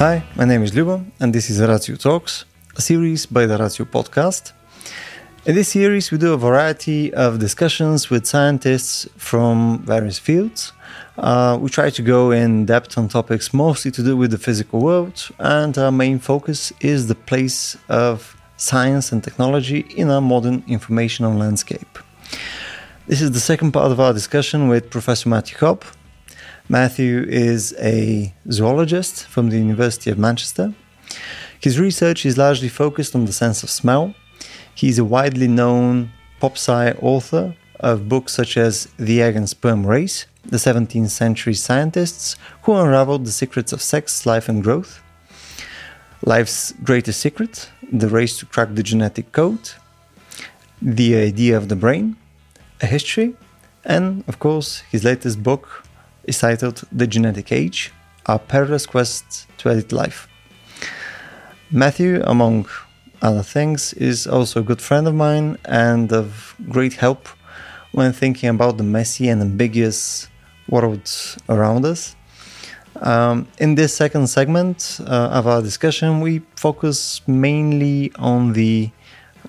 Hi, my name is Lubo, and this is Ratio Talks, a series by the Ratio podcast. In this series, we do a variety of discussions with scientists from various fields. Uh, we try to go in depth on topics mostly to do with the physical world, and our main focus is the place of science and technology in our modern informational landscape. This is the second part of our discussion with Professor Matthew Cobb, Matthew is a zoologist from the University of Manchester. His research is largely focused on the sense of smell. He's a widely known pop sci author of books such as The Egg and Sperm Race, the 17th century scientists who unraveled the secrets of sex, life, and growth, Life's Greatest Secret, The Race to Crack the Genetic Code, The Idea of the Brain, A History, and, of course, his latest book, is titled The Genetic Age A Perilous Quest to Edit Life. Matthew, among other things, is also a good friend of mine and of great help when thinking about the messy and ambiguous world around us. Um, in this second segment uh, of our discussion, we focus mainly on the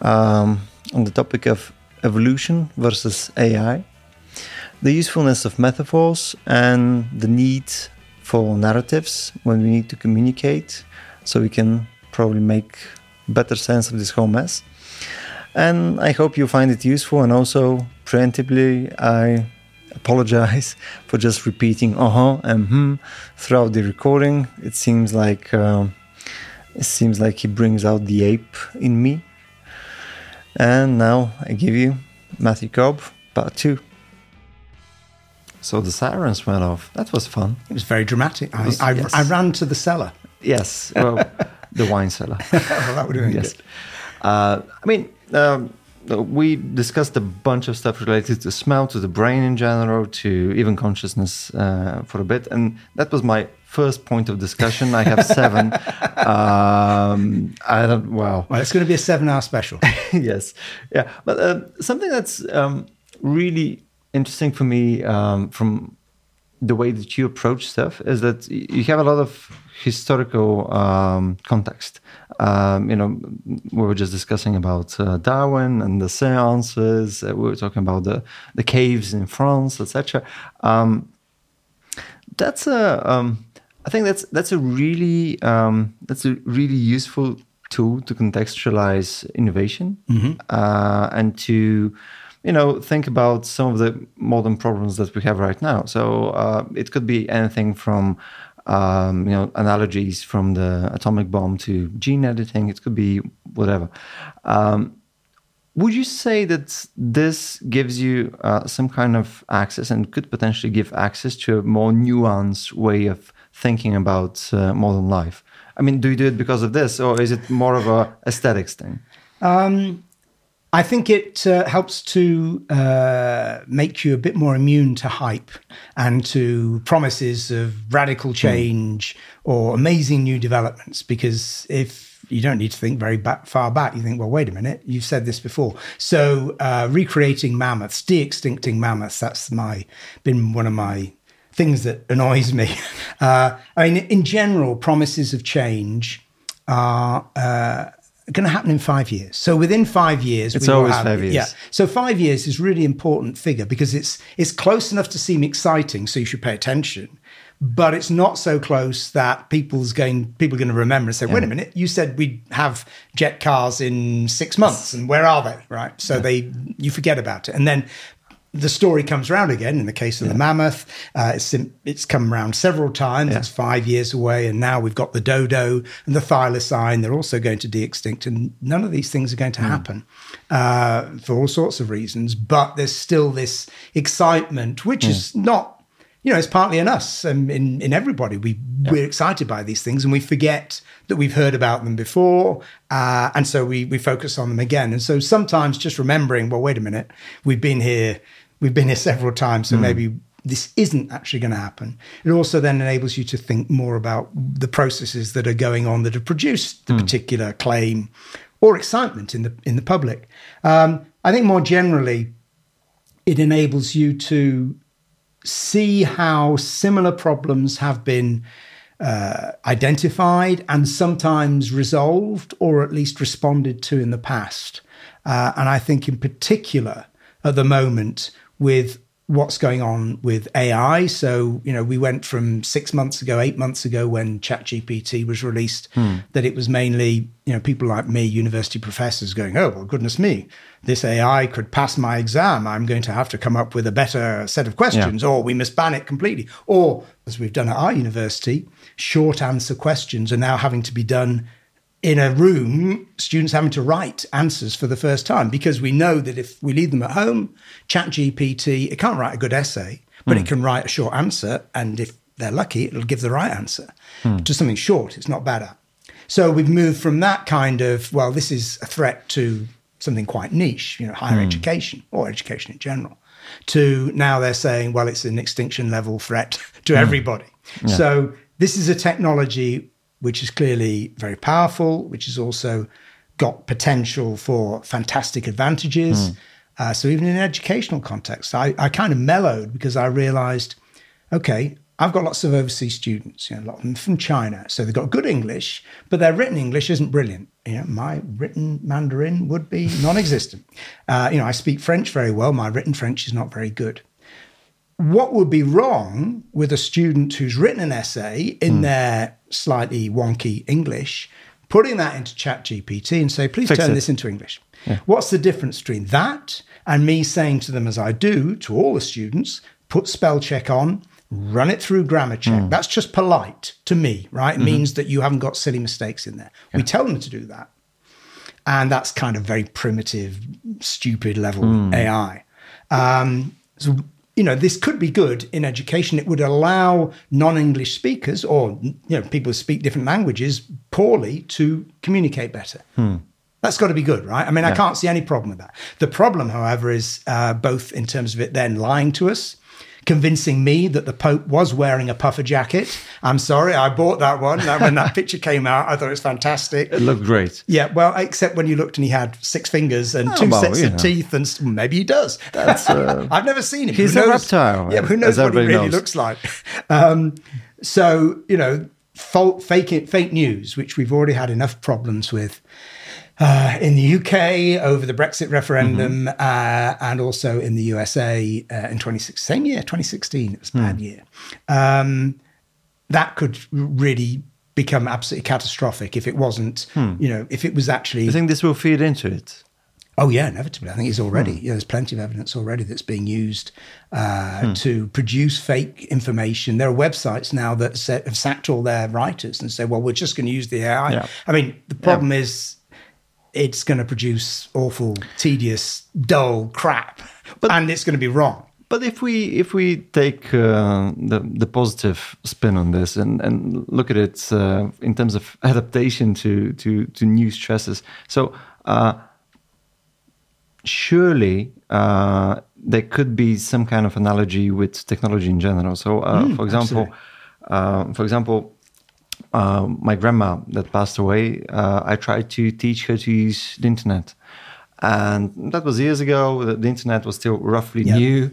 um, on the topic of evolution versus AI the usefulness of metaphors and the need for narratives when we need to communicate so we can probably make better sense of this whole mess. And i hope you find it useful and also preemptively i apologize for just repeating uh-huh and hmm throughout the recording. It seems like uh, it seems like he brings out the ape in me. And now i give you matthew cobb part two so the sirens went off. That was fun. It was very dramatic. I, was, I, yes. I, ran to the cellar. Yes, well, the wine cellar. well, that would have yes. Uh, I mean, um, we discussed a bunch of stuff related to smell, to the brain in general, to even consciousness uh, for a bit, and that was my first point of discussion. I have seven. um, I don't. Wow. Well, it's going to be a seven-hour special. yes. Yeah. But uh, something that's um, really interesting for me um, from the way that you approach stuff is that you have a lot of historical um, context. Um, you know, we were just discussing about uh, Darwin and the seances. Uh, we were talking about the the caves in France, etc. Um, that's a, um, I think that's that's a really um, that's a really useful tool to contextualize innovation mm-hmm. uh, and to you know, think about some of the modern problems that we have right now. So uh, it could be anything from, um, you know, analogies from the atomic bomb to gene editing. It could be whatever. Um, would you say that this gives you uh, some kind of access and could potentially give access to a more nuanced way of thinking about uh, modern life? I mean, do you do it because of this, or is it more of a aesthetics thing? Um, I think it uh, helps to uh, make you a bit more immune to hype and to promises of radical hmm. change mm. or amazing new developments. Because if you don't need to think very back, far back, you think, well, wait a minute, you've said this before. So uh, recreating mammoths, de-extincting mammoths, that's my been one of my things that annoys me. Uh, I mean, in general, promises of change are uh, going to happen in five years. So within five years, it's always have, five years. Yeah. So five years is really important figure because it's it's close enough to seem exciting, so you should pay attention. But it's not so close that people's going people are going to remember and say, yeah. "Wait a minute, you said we'd have jet cars in six months, and where are they?" Right? So yeah. they you forget about it, and then the story comes around again in the case of yeah. the mammoth. Uh, it's, it's come around several times. Yeah. It's five years away, and now we've got the dodo and the thylacine. They're also going to de-extinct, and none of these things are going to mm. happen uh, for all sorts of reasons. But there's still this excitement, which mm. is not. You know, it's partly in us and in, in everybody. We we're excited by these things, and we forget that we've heard about them before, uh, and so we we focus on them again. And so sometimes just remembering, well, wait a minute, we've been here we've been here several times, so mm. maybe this isn't actually going to happen. It also then enables you to think more about the processes that are going on that have produced the mm. particular claim or excitement in the in the public. Um, I think more generally, it enables you to see how similar problems have been uh, identified and sometimes resolved or at least responded to in the past. Uh, and I think, in particular, at the moment, with what's going on with AI. So, you know, we went from six months ago, eight months ago when ChatGPT was released, hmm. that it was mainly, you know, people like me, university professors going, oh, well, goodness me, this AI could pass my exam. I'm going to have to come up with a better set of questions, yeah. or we must ban it completely. Or, as we've done at our university, short answer questions are now having to be done in a room, students having to write answers for the first time because we know that if we leave them at home, ChatGPT, it can't write a good essay, but mm. it hmm. can write a short answer. And if they're lucky, it'll give the right answer. Mm. Just something short, it's not bad at. So we've moved from that kind of, well, this is a threat to something quite niche, you know, higher mm. education or education in general, to now they're saying, well, it's an extinction level threat to hmm. everybody. Yeah. So this is a technology which is clearly very powerful, which has also got potential for fantastic advantages. Mm. Uh, so even in an educational context, I, I kind of mellowed because I realized, okay, I've got lots of overseas students, you know, a lot of them from China. So they've got good English, but their written English isn't brilliant. You know, my written Mandarin would be non-existent. Uh, you know, I speak French very well. My written French is not very good what would be wrong with a student who's written an essay in mm. their slightly wonky English, putting that into ChatGPT and say, please Fix turn it. this into English? Yeah. What's the difference between that and me saying to them, as I do to all the students, put spell check on, run it through grammar check? Mm. That's just polite to me, right? It mm-hmm. means that you haven't got silly mistakes in there. Yeah. We tell them to do that. And that's kind of very primitive, stupid level mm. AI. Um, so you know, this could be good in education. It would allow non-English speakers or you know people who speak different languages poorly to communicate better. Hmm. That's got to be good, right? I mean, yeah. I can't see any problem with that. The problem, however, is uh, both in terms of it then lying to us convincing me that the Pope was wearing a puffer jacket. I'm sorry, I bought that one. when that picture came out, I thought it was fantastic. It looked great. Yeah, well, except when you looked and he had six fingers and oh, two well, sets of teeth, and maybe he does. Uh, I've never seen him. He's a reptile. Yeah, who knows what he really knows. looks like? Um, so you know, fake fake news, which we've already had enough problems with uh, in the UK over the Brexit referendum, mm-hmm. uh, and also in the USA uh, in 26 same year, 2016. It was a bad mm. year. Um, that could really become absolutely catastrophic if it wasn't. Hmm. You know, if it was actually. I think this will feed into it. Oh yeah, inevitably. I think it's already. Hmm. there's plenty of evidence already that's being used uh, hmm. to produce fake information. There are websites now that set, have sacked all their writers and say, "Well, we're just going to use the AI." Yeah. I mean, the problem yeah. is it's going to produce awful, tedious, dull crap, but, and it's going to be wrong. But if we if we take uh, the the positive spin on this and, and look at it uh, in terms of adaptation to to to new stresses, so uh, surely uh, there could be some kind of analogy with technology in general. So, mm, for example, uh, for example, uh, my grandma that passed away, uh, I tried to teach her to use the internet. And that was years ago. The, internet was still roughly yep. new,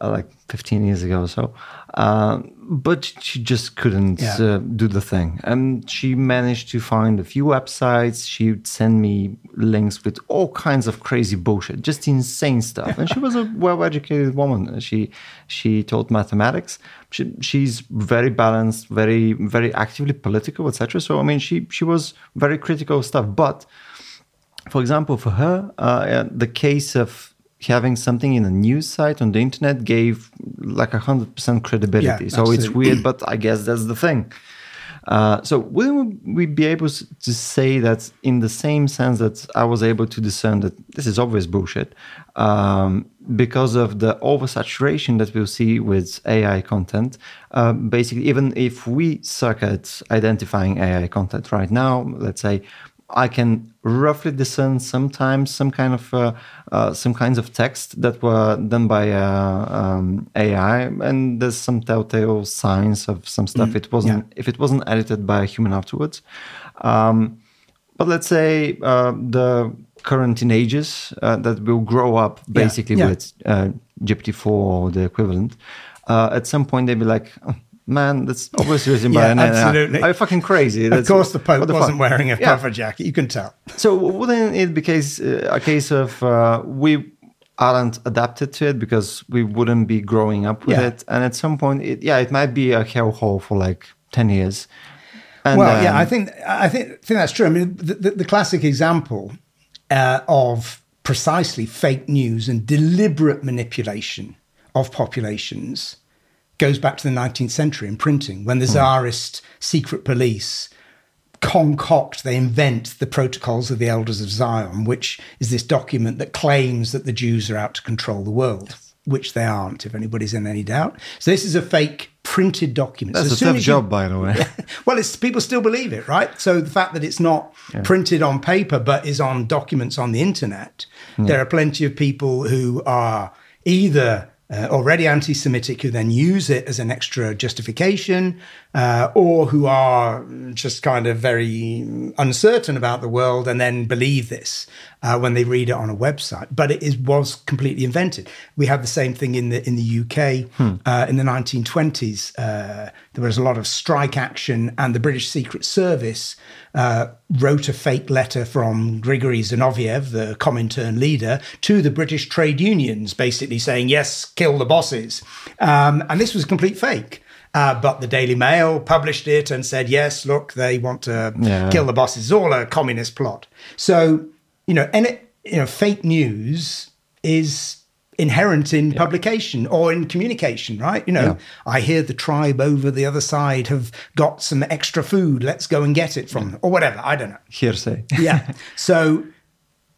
uh, like 15 years ago or so. Uh, but she just couldn't yeah. uh, do the thing. And she managed to find a few websites. She would send me links with all kinds of crazy bullshit, just insane stuff. and she was a well-educated woman. She she taught mathematics. She, she's very balanced, very very actively political, etc. So I mean, she she was very critical of stuff. But for example, for her, uh, the case of having something in a news site on the internet gave like a hundred percent credibility. Yeah, so absolutely. it's weird, but I guess that's the thing. Uh, so wouldn't we be able to say that in the same sense that I was able to discern that this is obvious bullshit um, because of the oversaturation that we'll see with AI content? Uh, basically, even if we suck at identifying AI content right now, let's say I can roughly discern sometimes some kind of uh, uh, some kinds of text that were done by uh, um, AI, and there's some telltale signs of some stuff. Mm, it wasn't yeah. if it wasn't edited by a human afterwards. Um, but let's say uh, the current teenagers uh, that will grow up basically yeah, yeah. with GPT-4 or the equivalent. at some point, they'll be like. Oh, man, that's obviously written by Yeah, an absolutely. Are fucking crazy? Of course, the Pope the wasn't fuck? wearing a Yeah. puffer jacket. You can tell. So wouldn't it be case uh, a case of uh, we aren't adapted to it because we wouldn't be growing up with Yeah. it, and at some point, it, yeah, it might be a hellhole for like ten years. And, well, yeah, um, I think I think think that's true. I mean, the, the, the classic example uh, of precisely fake news and deliberate manipulation of populations goes back to the 19th century in printing, when the hmm. Tsarist secret police concoct, they invent the Protocols of the Elders of Zion, which is this document that claims that the Jews are out to control the world, which they aren't, if anybody's in any doubt. So this is a fake printed document. So that's as a tough you- job, by the way. well, it's people still believe it, right? So the fact that it's not printed on paper but is on documents on the internet, there are plenty of people who are either uh, already anti-Semitic who then use it as an extra justification, uh, or who are just kind of very uncertain about the world and then believe this uh, when they read it on a website. But it is was completely invented. We had the same thing in the in the UK uh, in the 1920s. Uh, there was a lot of strike action, and the British Secret Service uh, wrote a fake letter from Grigory Zinoviev, the Comintern leader, to the British trade unions, basically saying, "Yes, kill the bosses," um, and this was a complete fake. Uh, but the Daily Mail published it and said, yes, look, they want to Yeah. kill the bosses. It's all a communist plot. So, you know, and it, you know, fake news is inherent in publication or in communication, right? You know, Yeah. I hear the tribe over the other side have got some extra food. Let's go and get it from them, or whatever. I don't know Hearsay. yeah. So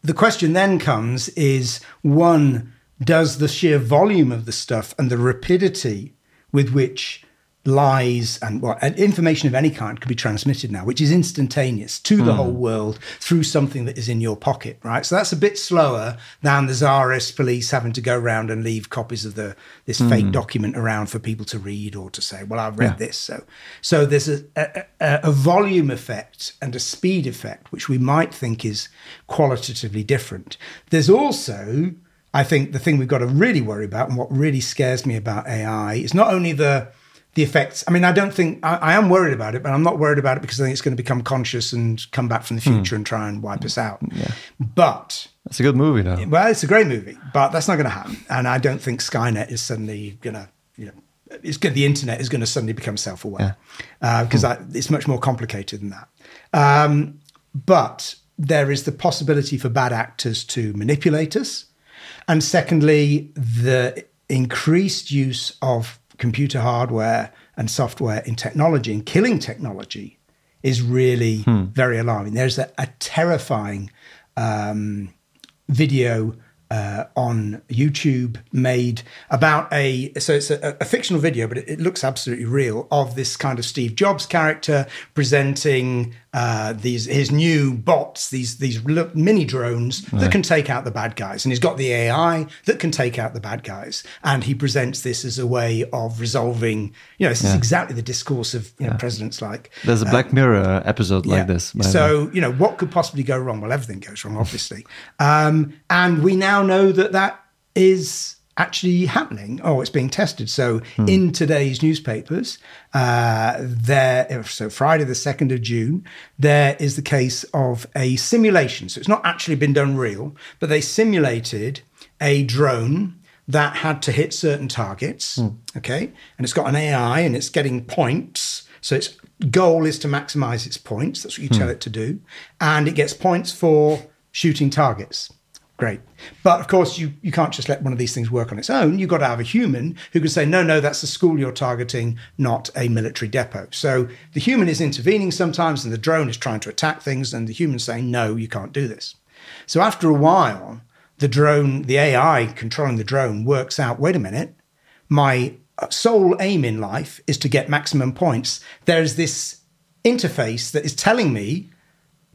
the question then comes is one, does the sheer volume of the stuff and the rapidity with which lies and well, and information of any kind could be transmitted now, which is instantaneous to the hmm. whole world through something that is in your pocket, right? So that's a bit slower than the Tsarist police having to go around and leave copies of the this hmm. fake document around for people to read or to say, well, I've read Yeah. this. So, so there's a, a- a volume effect and a speed effect, which we might think is qualitatively different. There's also, I think, the thing we've got to really worry about, and what really scares me about AI is not only the the effects. I mean, I don't think I, I am worried about it, but I'm not worried about it because I think it's going to become conscious and come back from the future hmm. and try and wipe us out. But That's a good movie, though. well, it's a great movie, but that's not going to happen. And I don't think Skynet is suddenly going to, you know, it's good. The internet is going to suddenly become self-aware because uh, hmm. it's much more complicated than that. Um, but there is the possibility for bad actors to manipulate us, and secondly, the increased use of computer hardware and software in technology and killing technology is really very alarming. There's a, a terrifying um, video uh, on YouTube made about a so it's a, a fictional video, but it, it looks absolutely real of this kind of Steve Jobs character presenting uh, these his new bots, these these mini drones that can take out the bad guys, and he's got the AI that can take out the bad guys, and he presents this as a way of resolving. You know, this is exactly the discourse of you know, presidents like There's a Black Mirror episode like this. so, you know, what could possibly go wrong? Well, everything goes wrong, obviously. um, and we now know that that is actually happening. Oh, it's being tested. So, Hmm. in today's newspapers, uh, there, so Friday, the 2nd of June, there is the case of a simulation. So, it's not actually been done real, but they simulated a drone that had to hit certain targets. Okay. And it's got an AI and it's getting points. So its goal is to maximize its points. That's what you tell it to do. And it gets points for shooting targets. Great. But of course, you, you can't just let one of these things work on its own. You've got to have a human who can say, no, no, that's a school you're targeting, not a military depot. So the human is intervening sometimes, and the drone is trying to attack things, and the human's saying, no, you can't do this. So after a while, the drone, the AI controlling the drone works out wait a minute, my sole aim in life is to get maximum points. There's this interface that is telling me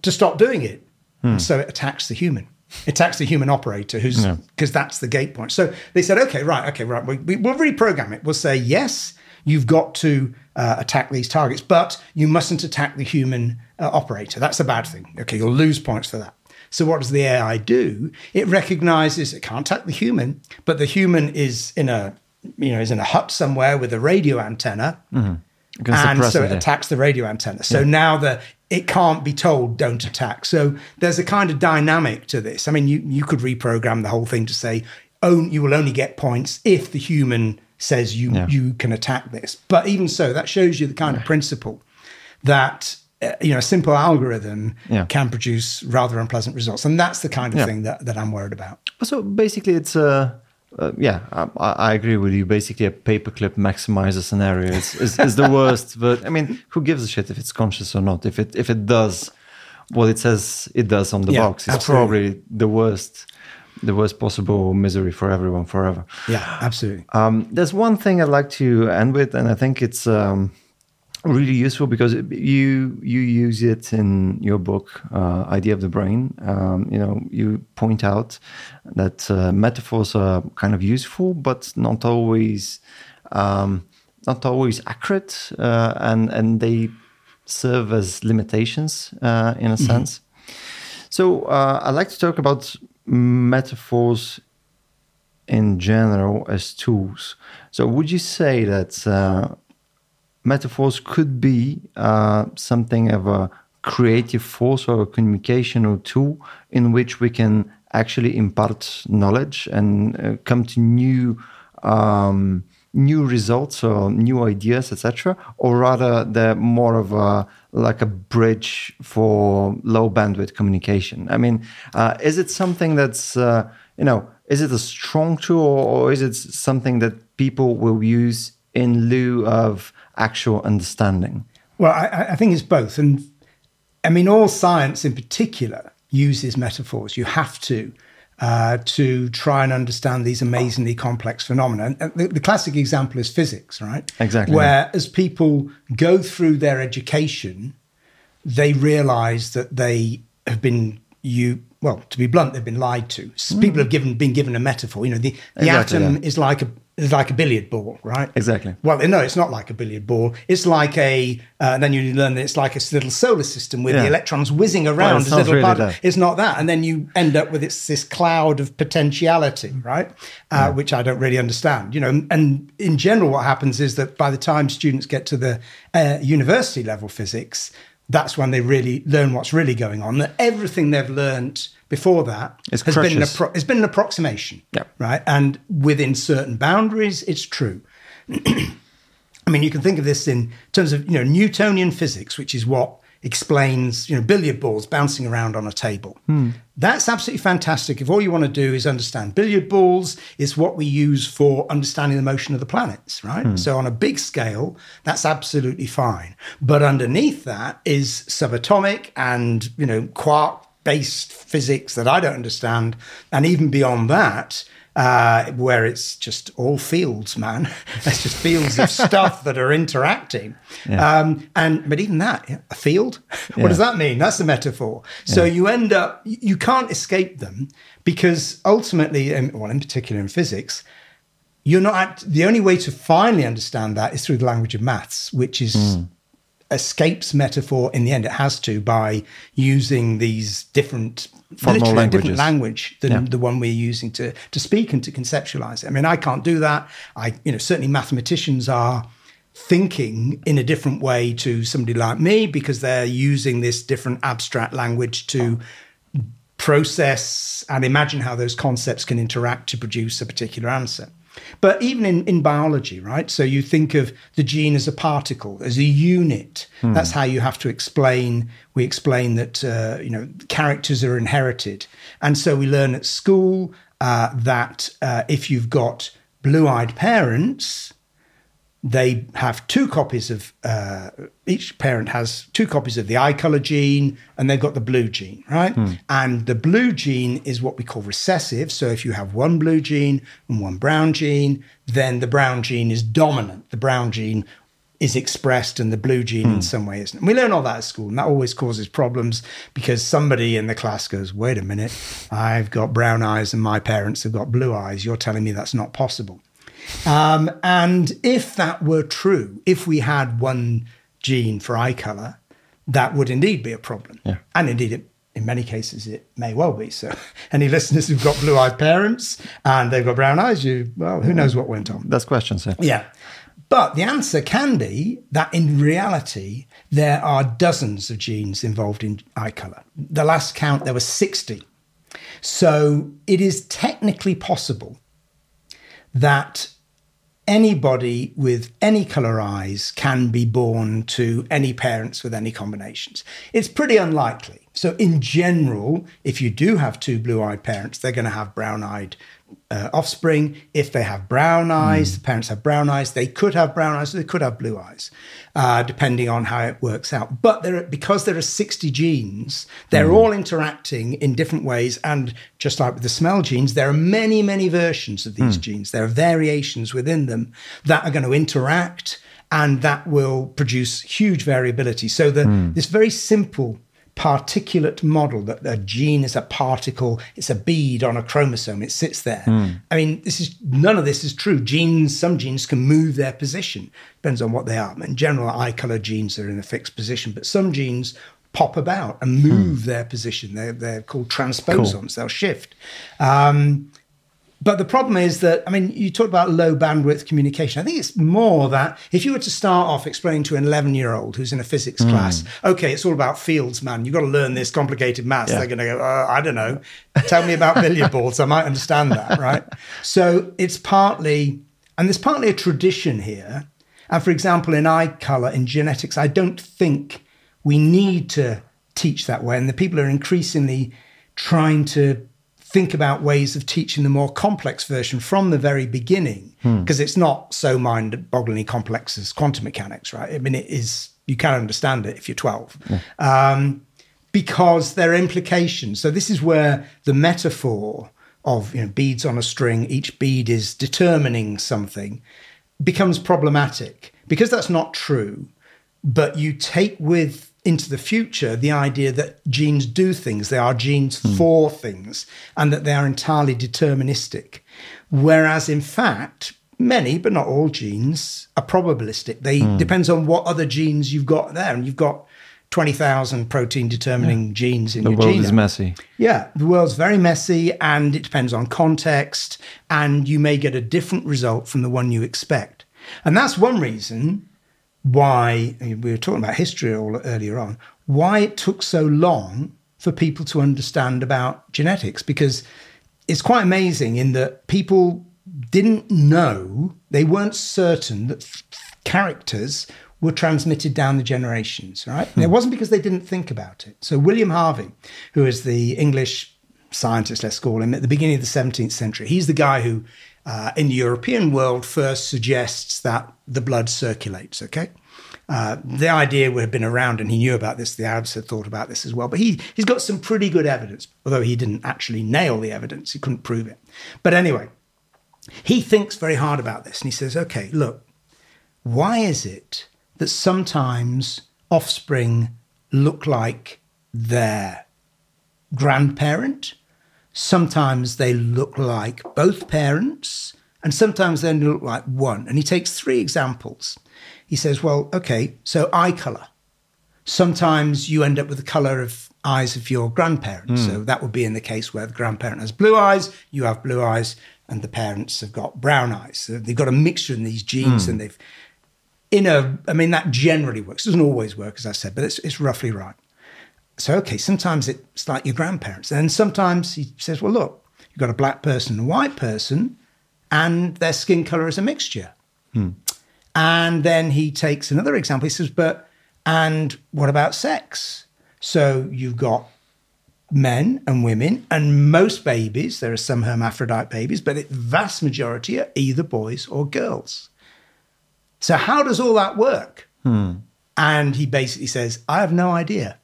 to stop doing it. And so it attacks the human. It attacks the human operator who's because that's the gate point. So they said, okay, right, okay, right. We, we, we'll reprogram it. We'll say, yes, you've got to uh, attack these targets, but you mustn't attack the human uh, operator. That's a bad thing. Okay, you'll lose points for that. So what does the AI do? It recognizes it can't attack the human, but the human is in a you know is in a hut somewhere with a radio antenna. can and so it, it attacks the radio antenna. So now the it can't be told don't attack. So there's a kind of dynamic to this. I mean, you you could reprogram the whole thing to say, oh, you will only get points if the human says you Yeah. you can attack this. But even so, that shows you the kind of principle that uh, you know a simple algorithm Yeah. can produce rather unpleasant results, and that's the kind of Yeah. thing that, that I'm worried about. So basically, it's a. Uh, yeah, I, I agree with you. Basically, a paperclip maximizer scenario is, is, is the worst. But I mean, who gives a shit if it's conscious or not? If it if it does what it says it does on the Yeah, box, it's absolutely. probably the worst, the worst possible misery for everyone forever. Yeah, absolutely. Um, there's one thing I'd like to end with, and I think it's um, really useful because you you use it in your book, uh, "Idea of the Brain." Um, you know, you point out that uh, metaphors are kind of useful, but not always um, not always accurate, uh, and and they serve as limitations uh, in a sense. So uh, I'd like to talk about metaphors in general as tools. So, would you say that uh, metaphors could be uh, something of a creative force or a communicational tool in which we can actually impart knowledge and uh, come to new um, new results or new ideas, etc., or rather they're more of a like a bridge for low bandwidth communication. I mean, uh, is it something that's uh, you know, is it a strong tool or, or is it something that people will use in lieu of actual understanding? Well, I, I think it's both. And I mean, all science in particular uses metaphors. You have to. Uh, to try and understand these amazingly complex phenomena. And the, the classic example is physics, right? Exactly. Where as people go through their education, they realize that they have been you well to be blunt they've been lied to people have given been given a metaphor you know the, the Mm. Exactly, atom yeah. is like a is like a billiard ball right? Exactly. well no it's not like a billiard ball. It's like a uh, and then you learn that it's like a little solar system with Yeah. the electrons whizzing around it's not little really it's not that. And then you end up with it's this cloud of potentiality right? Uh, which i don't really understand you know? And in general what happens is that by the time students get to the uh, university level physics that's when they really learn what's really going on that everything they've learnt before that It's has been, an appro- has been an approximation Yeah. right and within certain boundaries it's true I mean, you can think of this in terms of you know Newtonian physics, which is what explains you know billiard balls bouncing around on a table. Hmm. That's absolutely fantastic. If all you want to do is understand billiard balls, it's what we use for understanding the motion of the planets, right? Hmm. So on a big scale, that's absolutely fine. But underneath that is subatomic and you know quark based physics that I don't understand, and even beyond that uh, where it's just all fields, man. It's just fields of stuff that are interacting. Um, and but even that, a field. What does that mean? That's a metaphor. So you end up you can't escape them because ultimately, and well, in particular in physics, you're not the only way to finally understand that is through the language of maths, which is escapes metaphor in the end. It has to by using these different Formal literally a different language than Yeah. the one we're using to to speak and to conceptualize it. I mean, I can't do that. I, you know, certainly mathematicians are thinking in a different way to somebody like me because they're using this different abstract language to process and imagine how those concepts can interact to produce a particular answer. But even in, in biology, right? So you think of the gene as a particle, as a unit. That's how you have to explain. We explain that uh, you know characters are inherited, and so we learn at school uh, that uh, if you've got blue-eyed parents, they have two copies of uh, each parent has two copies of the eye color gene and they've got the blue gene right and the blue gene is what we call recessive so if you have one blue gene and one brown gene then the brown gene is dominant the brown gene is expressed and the blue gene in some way isn't. And we learn all that at school, and that always causes problems because somebody in the class goes, Wait a minute, I've got brown eyes and my parents have got blue eyes. You're telling me that's not possible. Um, and if that were true, if we had one gene for eye color, that would indeed be a problem. Yeah. And indeed, it, in many cases, it may well be. So, any listeners who've got blue eyed parents and they've got brown eyes, you, well, who knows what went on. That's questions. Yeah. Yeah. But the answer can be that in reality, there are dozens of genes involved in eye color. The last count, there were 60. So it is technically possible that anybody with any color eyes can be born to any parents with any combinations. It's pretty unlikely. So, in general, if you do have two blue eyed parents, they're going to have brown eyed uh, offspring. If they have brown eyes, mm. the parents have brown eyes. They could have brown eyes, they could have blue eyes, uh, depending on how it works out. But there, are, because there are 60 genes, they're mm. all interacting in different ways. And just like with the smell genes, there are many, many versions of these mm. genes. There are variations within them that are going to interact and that will produce huge variability. So the, hmm. this very simple particulate model that a gene is a particle, it's a bead on a chromosome, it sits there. Mm. I mean, this is none of this is true. Genes, some genes can move their position, depends on what they are. In general, eye color genes are in a fixed position, but some genes pop about and move mm. their position. They're, they're called transposons, cool. they'll shift. Um, but the problem is that, I mean, you talk about low bandwidth communication. I think it's more that if you were to start off explaining to an 11 year old who's in a physics mm. class, okay, it's all about fields, man. You've got to learn this complicated maths. Yeah. They're going to go, uh, I don't know. Tell me about billiard balls. I might understand that, right? So it's partly, and there's partly a tradition here. And for example, in eye color, in genetics, I don't think we need to teach that way. And the people are increasingly trying to think about ways of teaching the more complex version from the very beginning because hmm. it's not so mind-bogglingly complex as quantum mechanics, right? I mean, it is. You can understand it if you're 12. Yeah. Um, because there are implications. So this is where the metaphor of you know, beads on a string, each bead is determining something, becomes problematic because that's not true. But you take with into the future the idea that genes do things, they are genes mm. for things, and that they are entirely deterministic. Whereas, in fact, many, but not all genes are probabilistic. They mm. depends on what other genes you've got there, and you've got 20,000 protein determining yeah. genes in the your genome. The world is messy. Yeah, the world's very messy and it depends on context and you may get a different result from the one you expect. And that's one reason why we were talking about history all earlier on, why it took so long for people to understand about genetics because it's quite amazing in that people didn't know, they weren't certain that characters were transmitted down the generations, right? Hmm. it wasn't because they didn't think about it. So William Harvey, who is the English scientist, let's call him, at the beginning of the 17th century, he's the guy who uh, in the European world first suggests that the blood circulates, okay? Uh, the idea would have been around and he knew about this. The Arabs had thought about this as well. But he, he's got some pretty good evidence, although he didn't actually nail the evidence. He couldn't prove it. But anyway, he thinks very hard about this and he says, okay, look, why is it that sometimes offspring look like their grandparent Sometimes they look like both parents, and sometimes they look like one. And he takes three examples. He says, Well, okay, so eye color. Sometimes you end up with the color of eyes of your grandparents. Mm. So that would be in the case where the grandparent has blue eyes, you have blue eyes, and the parents have got brown eyes. So they've got a mixture in these genes mm. and they've in a I mean that generally works. It doesn't always work, as I said, but it's, it's roughly right. So, okay, sometimes it's like your grandparents. And sometimes he says, well, look, you've got a black person and a white person, and their skin color is a mixture. Hmm. And then he takes another example. He says, but, and what about sex? So you've got men and women, and most babies, there are some hermaphrodite babies, but the vast majority are either boys or girls. So, how does all that work? Hmm. And he basically says, I have no idea.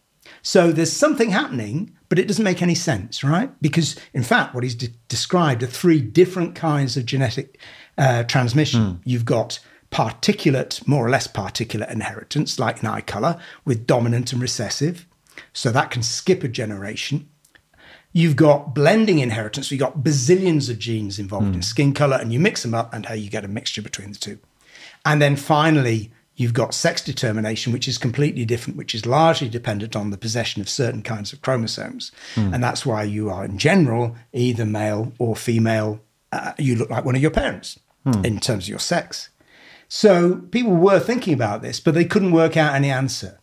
So there's something happening, but it doesn't make any sense, right? Because in fact, what he's de- described are three different kinds of genetic uh, transmission. Mm. You've got particulate, more or less particulate inheritance, like in eye color, with dominant and recessive. So that can skip a generation. You've got blending inheritance. So you've got bazillions of genes involved mm. in skin color, and you mix them up, and how you get a mixture between the two. And then finally, You've got sex determination, which is completely different, which is largely dependent on the possession of certain kinds of chromosomes. Mm. And that's why you are, in general, either male or female. Uh, you look like one of your parents mm. in terms of your sex. So people were thinking about this, but they couldn't work out any answer.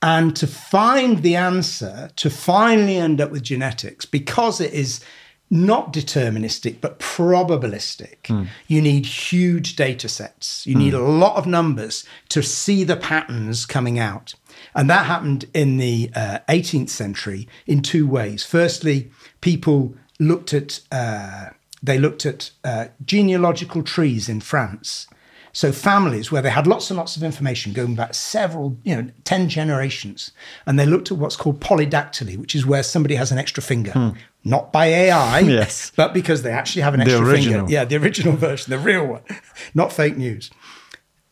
And to find the answer, to finally end up with genetics, because it is not deterministic, but probabilistic, Hmm. you need huge data sets. You need a lot of numbers to see the patterns coming out. And that happened in the uh, 18th century in two ways. Firstly, people looked at uh, they looked at uh, genealogical trees in France. So families where they had lots and lots of information going back several, you know, 10 generations. And they looked at what's called polydactyly, which is where somebody has an extra finger. Not by AI, Hmm. Yes. but because they actually have an The extra original. finger. Yeah, the original version, the real one, not fake news.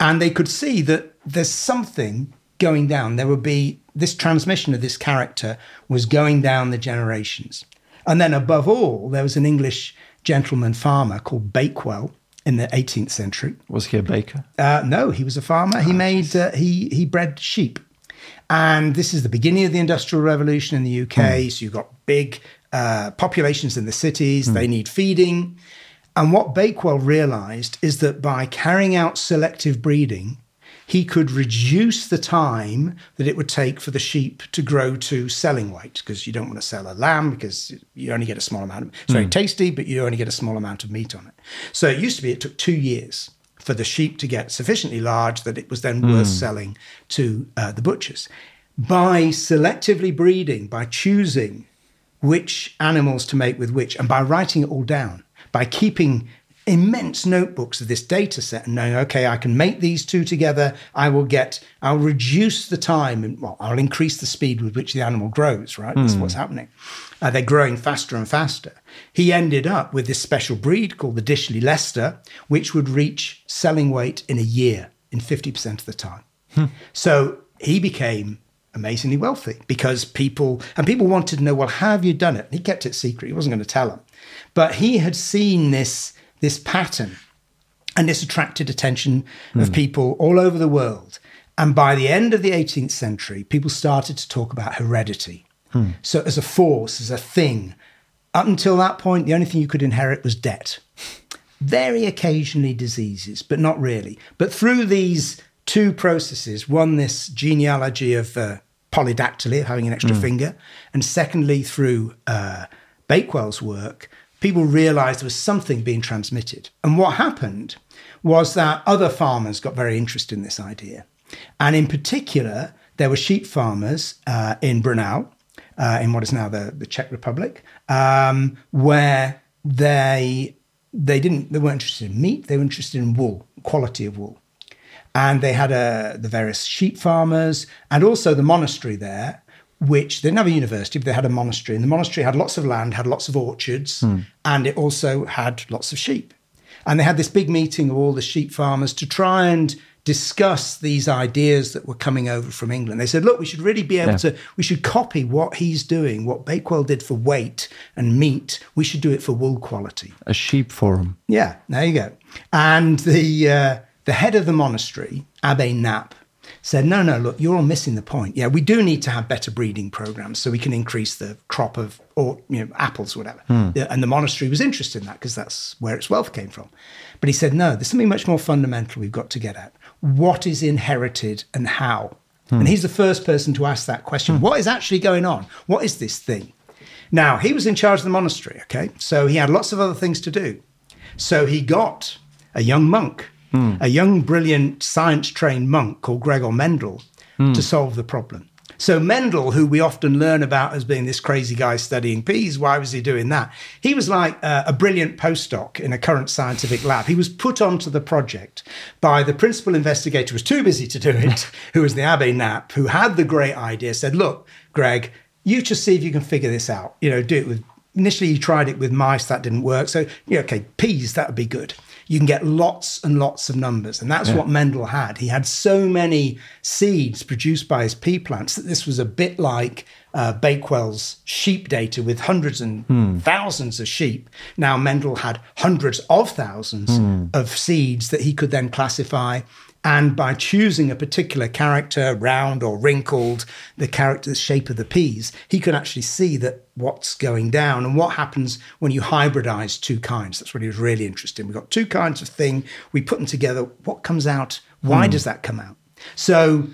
And they could see that there's something going down. There would be this transmission of this character was going down the generations. And then above all, there was an English gentleman farmer called Bakewell in the 18th century. Was he a baker? Uh, no, he was a farmer. He made uh, he he bred sheep, and this is the beginning of the industrial revolution in the UK. So you've got big uh, populations in the cities. They need feeding, and what Bakewell realised is that by carrying out selective breeding, he could reduce the time that it would take for the sheep to grow to selling weight because you don't want to sell a lamb because you only get a small amount of it's very tasty but you only get a small amount of meat on it. So it used to be it took two years for the sheep to get sufficiently large that it was then worth selling to uh, the butchers. By selectively breeding by choosing which animals to mate with which, and by writing it all down, by keeping immense notebooks of this data set and knowing, okay, I can make these two together, I will get, I'll reduce the time, and well, I'll increase the speed with which the animal grows, right? That's what's happening. Uh, they're growing faster and faster. He ended up with this special breed called the Dishley Leicester, which would reach selling weight in a year in 50% of the time. So he became amazingly wealthy because people and people wanted to know, well, how have you done it? and He kept it secret. He wasn't going to tell them, but he had seen this this pattern, and this attracted attention of people all over the world. And by the end of the 18th century, people started to talk about heredity. So as a force, as a thing. Up until that point, the only thing you could inherit was debt very occasionally diseases, but not really. But through these two processes, one, this genealogy of uh, polydactyly, of having an extra finger, and secondly, through uh, Bakewell's work, people realized there was something being transmitted. And what happened was that other farmers got very interested in this idea. And in particular, there were sheep farmers uh, in Brunel, uh, in what is now the, the Czech Republic, um, where they they didn't they weren't interested in meat they were interested in wool quality of wool and they had uh, the various sheep farmers and also the monastery there which they didn't have a university but they had a monastery and the monastery had lots of land had lots of orchards and it also had lots of sheep and they had this big meeting of all the sheep farmers to try and discuss these ideas that were coming over from England. They said, look, we should really be able Yeah. to, we should copy what he's doing, what Bakewell did for weight and meat. We should do it for wool quality. A sheep forum. Yeah, there you go. And the uh, the head of the monastery, Abbe Napp, said, "No, no, look, you're all missing the point. Yeah, we do need to have better breeding programs so we can increase the crop of or you know apples, or whatever." Hmm. Yeah, And the monastery was interested in that because that's where its wealth came from. But he said, "No, there's something much more fundamental we've got to get at. What is inherited and how?" Hmm. And he's the first person to ask that question. Hmm. What is actually going on? What is this thing? Now, he was in charge of the monastery, okay? So he had lots of other things to do. So he got a young monk, a young, brilliant, science trained monk called Gregor Mendel to solve the problem. So Mendel, who we often learn about as being this crazy guy studying peas, why was he doing that? He was like uh, a brilliant postdoc in a current scientific lab. He was put onto the project by the principal investigator, was too busy to do it, who was the Abbe Napp, who had the great idea, said, look, Greg, you just see if you can figure this out. You know, do it with initially you tried it with mice that didn't work so yeah okay peas that would be good you can get lots and lots of numbers. And that's what mendel had. He had so many seeds produced by his pea plants that this was a bit like uh, bakewell's sheep data with hundreds and thousands of sheep. Now mendel had hundreds of thousands of seeds that he could then classify And by choosing a particular character, round or wrinkled, the character, the shape of the peas, he can actually see that what's going down and what happens when you hybridize two kinds. That's what he was really interested in. We've got two kinds of thing, we put them together. What comes out? Why hmm. does that come out? So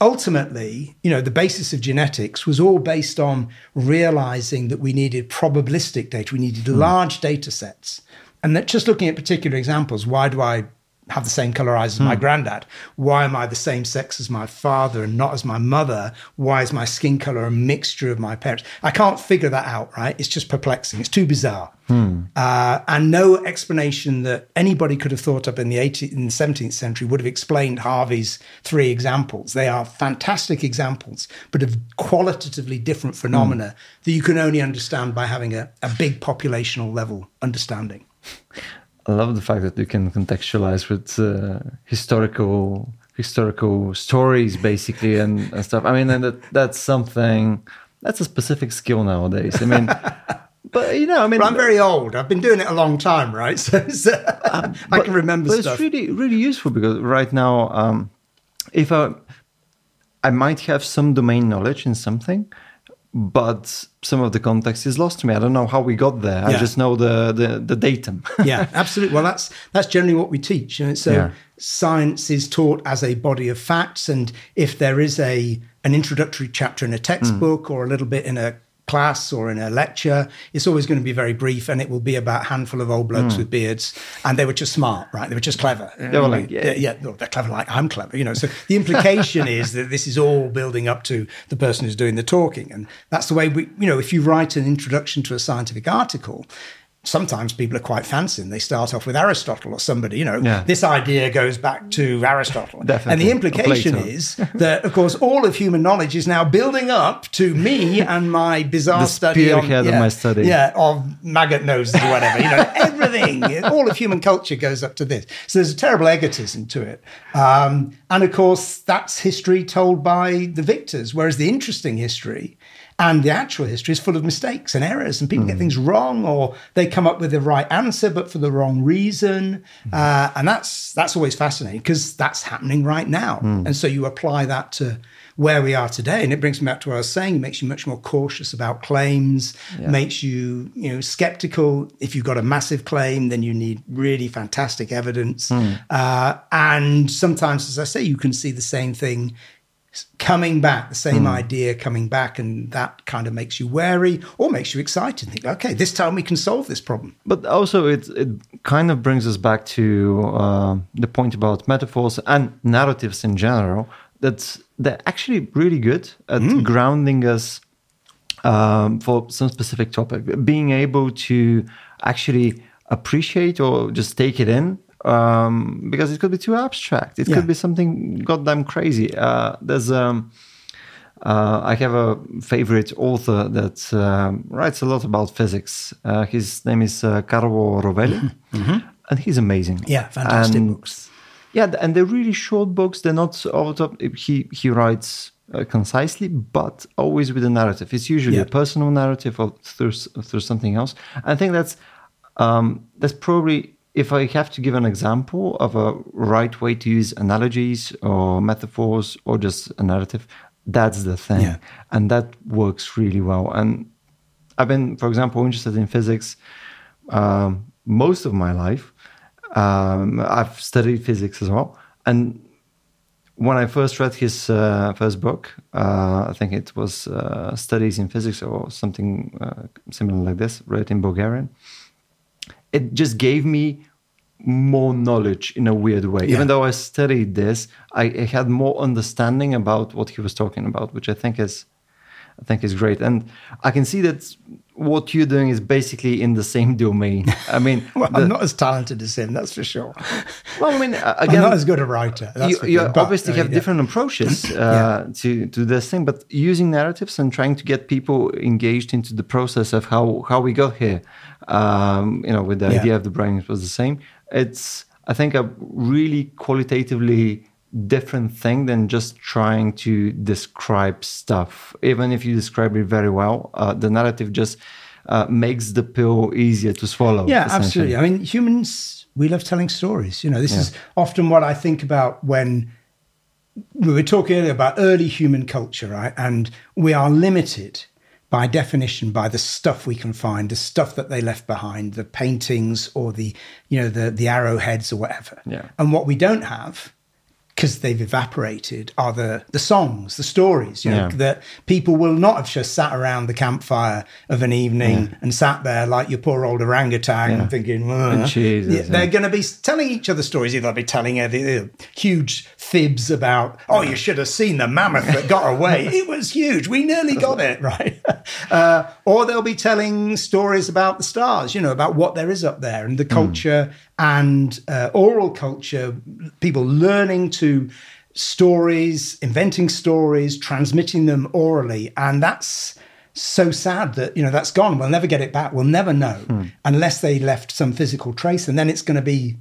ultimately, you know, the basis of genetics was all based on realizing that we needed probabilistic data, we needed hmm. large data sets. And that just looking at particular examples, why do I have the same color eyes as my hmm. granddad? Why am I the same sex as my father and not as my mother? Why is my skin color a mixture of my parents? I can't figure that out, right? It's just perplexing. It's too bizarre. Hmm. Uh, and no explanation that anybody could have thought up in the 18th, in the 17th century would have explained Harvey's three examples. They are fantastic examples, but of qualitatively different phenomena hmm. that you can only understand by having a, a big populational level understanding. I love the fact that you can contextualize with uh, historical historical stories, basically, and, and stuff. I mean, and that that's something that's a specific skill nowadays. I mean, but you know, I mean, But I'm very old. I've been doing it a long time, right? So, so I can remember but stuff. it's really really useful because right now, um, if I I might have some domain knowledge in something, but some of the context is lost to me. I don't know how we got there. I just know the the, the datum. yeah, absolutely. Well, that's that's generally what we teach. You know, so Yeah. science is taught as a body of facts, and if there is a an introductory chapter in a textbook mm. or a little bit in a class or in a lecture, it's always going to be very brief, and it will be about a handful of old blokes hmm. with beards, and they were just smart, right? They were just clever. They were like, yeah. yeah, yeah, they're clever like I'm clever, you know. So the implication is that this is all building up to the person who's doing the talking, and that's the way we, you know, if you write an introduction to a scientific article. Sometimes people are quite fancy and they start off with Aristotle or somebody, you know, Yeah. this idea goes back to Aristotle. Definitely. And the implication is that, of course, all of human knowledge is now building up to me and my bizarre The study on, spearhead of yeah, my study. Yeah, of maggot noses or whatever. You know, everything, all of human culture goes up to this. So there's a terrible egotism to it. Um, and of course, that's history told by the victors, whereas the interesting history and the actual history is full of mistakes and errors, and people get things wrong, or they come up with the right answer but for the wrong reason. Uh, and that's that's always fascinating because that's happening right now. And so you apply that to where we are today, and it brings me back to what I was saying. It makes you much more cautious about claims, makes you you know skeptical. If you've got a massive claim, then you need really fantastic evidence. Uh, and sometimes, as I say, you can see the same thing coming back, the same idea coming back, and that kind of makes you wary or makes you excited. Think, okay, this time we can solve this problem. But also, it it kind of brings us back to uh, the point about metaphors and narratives in general. That they're actually really good at grounding us um, for some specific topic. Being able to actually appreciate or just take it in. Um, because it could be too abstract. It Yeah. could be something goddamn crazy. Uh, there's um, uh, I have a favorite author that um, writes a lot about physics. Uh, his name is uh, Carlo Rovelli, and he's amazing. Mm-hmm. Yeah, fantastic And- books. Yeah, and they're really short books. They're not over top. He he writes uh, concisely, but always with a narrative. It's usually Yeah. a personal narrative or through through something else. I think that's um, that's probably if I have to give an example of a right way to use analogies or metaphors or just a narrative. That's the thing, Yeah. and that works really well. And I've been, for example, interested in physics um, most of my life. Um, I've studied physics as well, and when I first read his uh, first book, uh, I think it was uh, Studies in Physics or something uh, similar like this, read in Bulgarian. It just gave me more knowledge in a weird way. Yeah. Even though I studied this, I, I had more understanding about what he was talking about, which I think is, I think is great. And I can see that what you're doing is basically in the same domain. I mean, Well, the- I'm not as talented as him, that's for sure. well, I mean, uh, I'm again, not as good a writer. That's you, you obviously there have different approaches uh, to to this thing, but using narratives and trying to get people engaged into the process of how how we got here, um, you know, with the Yeah. idea of the brain, it was the same. It's I think a really qualitatively different thing than just trying to describe stuff. Even if you describe it very well, uh, the narrative just uh, makes the pill easier to swallow. Yeah, absolutely. I mean, humans, we love telling stories. You know, this yeah. is often what I think about when we were talking earlier about early human culture, right? And we are limited by definition by the stuff we can find, the stuff that they left behind, the paintings or the, you know, the the arrowheads or whatever. Yeah. And what we don't have because they've evaporated are the the songs, the stories, you know, yeah. that people will not have just sat around the campfire of an evening yeah. and sat there like your poor old orangutan yeah. thinking, Jesus, they're going to be telling each other stories. Either they'll be telling uh, huge fibs about, oh, you should have seen the mammoth that got away. it was huge. We nearly got it, right? Uh, or they'll be telling stories about the stars, you know, about what there is up there and the hmm. culture mm. And uh, oral culture, people learning to stories, inventing stories, transmitting them orally. And that's so sad that, you know, that's gone. We'll never get it back. We'll never know mm. unless they left some physical trace. And then it's going to be,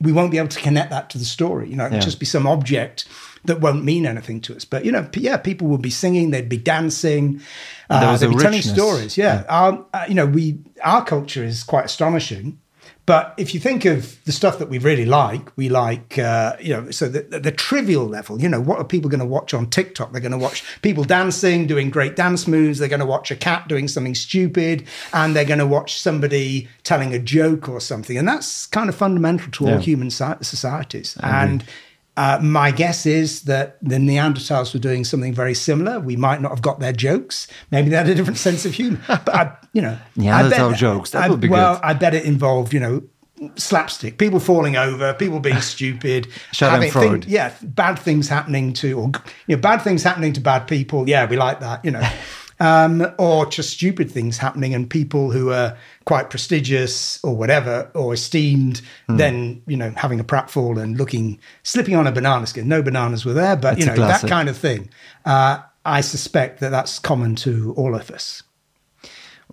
we won't be able to connect that to the story. You know, it'll yeah. just be some object that won't mean anything to us. But you know, yeah, people would be singing, they'd be dancing, uh, they'd be telling stories. Yeah, yeah. Um, uh, you know, we our culture is quite astonishing. But if you think of the stuff that we really like, we like, uh, you know, so the, the, trivial level, you know, what are people going to watch on TikTok? They're going to watch people dancing, doing great dance moves. They're going to watch a cat doing something stupid, and they're going to watch somebody telling a joke or something. And that's kind of fundamental to all yeah. human societies. And uh, my guess is that the Neanderthals were doing something very similar. We might not have got their jokes. Maybe they had a different sense of humor. But I, you know, Neanderthal bet, jokes that I, would be well, good. I bet it involved, you know, slapstick, people falling over, people being stupid, thing, yeah, bad things happening to, or you know, bad things happening to bad people. Yeah, we like that, you know. um, or just stupid things happening and people who are quite prestigious or whatever or esteemed mm. then you know having a pratfall and looking slipping on a banana skin. No bananas were there but you know that kind of thing. Uh, i suspect that that's common to all of us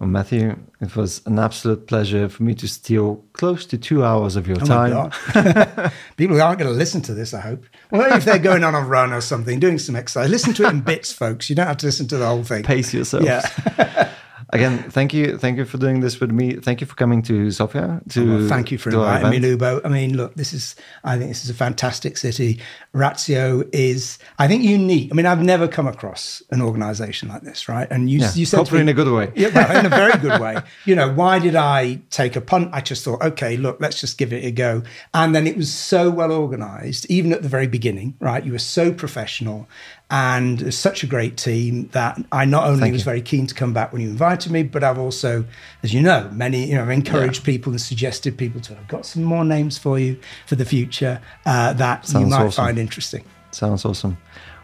well, Matthew, it was an absolute pleasure for me to steal close to two hours of your oh time. People who aren't going to listen to this, I hope. Well, if they're going on a run or something, doing some exercise, listen to it in bits, folks. You don't have to listen to the whole thing. Pace yourself. Yeah. Again, thank you, thank you for doing this with me. Thank you for coming to Sofia. To oh, well, thank you for inviting me, Lubo. I mean, look, this is I think this is a fantastic city. Ratio is, I think, unique. I mean, I've never come across an organisation like this, right? And you, yeah, you said hopefully me, in a good way. Yeah, well, in a very good way. You know, why did I take a punt? I just thought, okay, look, let's just give it a go. And then it was so well organised, even at the very beginning, right? You were so professional and such a great team that I not only Thank was you. very keen to come back when you invited me, but I've also, as you know, many you know encouraged yeah. people and suggested people to. I've got some more names for you for the future uh, that Sounds you might awesome. find interesting. Sounds awesome.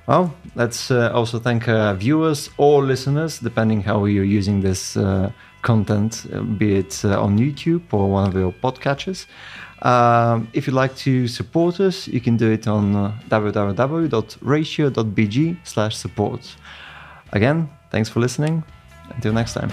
Well, let's uh, also thank uh, viewers or listeners, depending how you're using this uh, content, uh, be it uh, on YouTube or one of your podcatchers. Um, if you'd like to support us, you can do it on uh, www.ratio.bg slash support. Again, thanks for listening. Until next time.